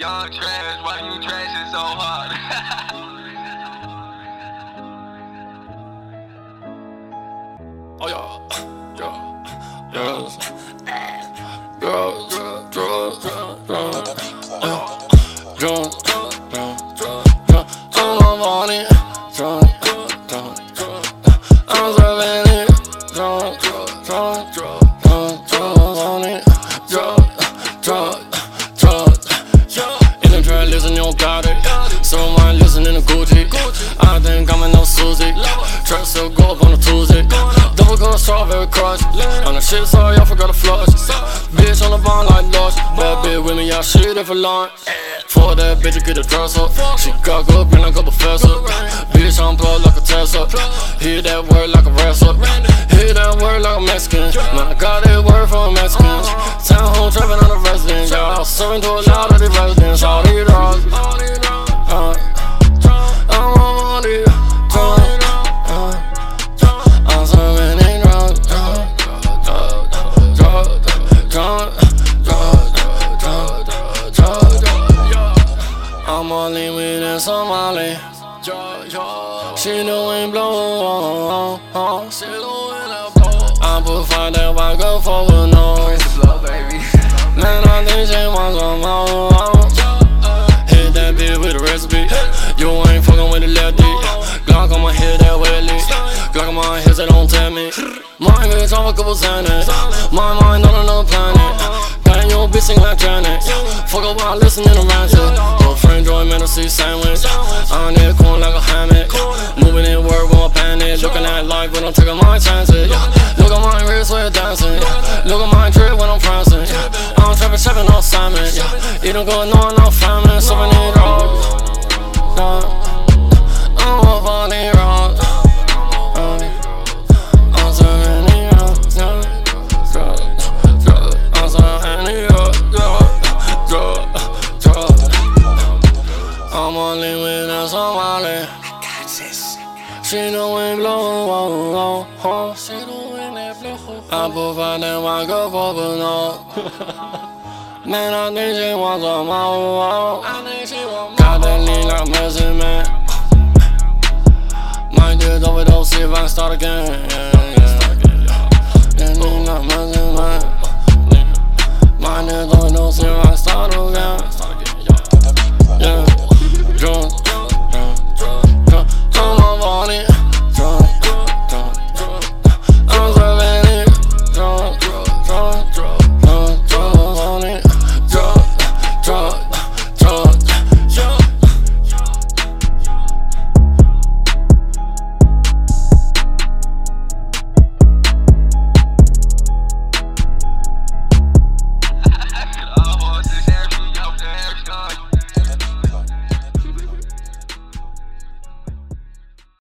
Young trash, why you trashing so hard? oh yeah, yeah, girls, girls, drugs, drugs, drugs, drugs, drugs, drugs, I'm on drugs, drugs, drugs, I'm serving it, drugs, drugs, drugs, drugs, drugs on it, got it. So I listen in the Gucci. I think I'm in no Susie. Trap still go up on a Tuesday. Double gun strawberry crush. On the shit, sorry, I forgot to flush. Bitch on the bond like Lush. Bad bitch with me, I shit it for lunch. For that bitch, you get a dress up. She got good, bring like a professor. Bitch, I'm plugged like a Tesla. Hear that word like a wrestler. Hear that word like a Mexican. Man, I got that word from Mexicans. Town home trapping on the residence. Y'all serving to a I'm in with that Somali. She doing blow. She doing that blow. Uh, uh, uh. I five that white girl for a. Blow, baby. Man, I think she wants some more. Hit that bitch with a recipe. You ain't fucking with the lefty. Glock on my head, that welly. Glock on my head, so don't tell me. Mine bitch, I'm a couple Xanax. My mind on another planet. Got your bitch sing like Janet. Fuck up while listening to Ratchet. Me to see sandwich. On that corn like a hammock. Moving in work, won't panic. Looking at life, but I'm taking my chances. Look at my wrist, we're dancing. Look at my drip when I'm prancing. I'm trapping, trapping on Simon. You don't go no, no famine. So many drugs. I'm a funny rock. With a Somali. She doing blow, oh, oh, oh. She doing that blow. I provide that white girl for no. Man, I think she wants some more. I think she want Got that lean like Messi, man. Might just overdose if I start again. Yeah, yeah. That lean like Messi, man. Might just overdose if I start again.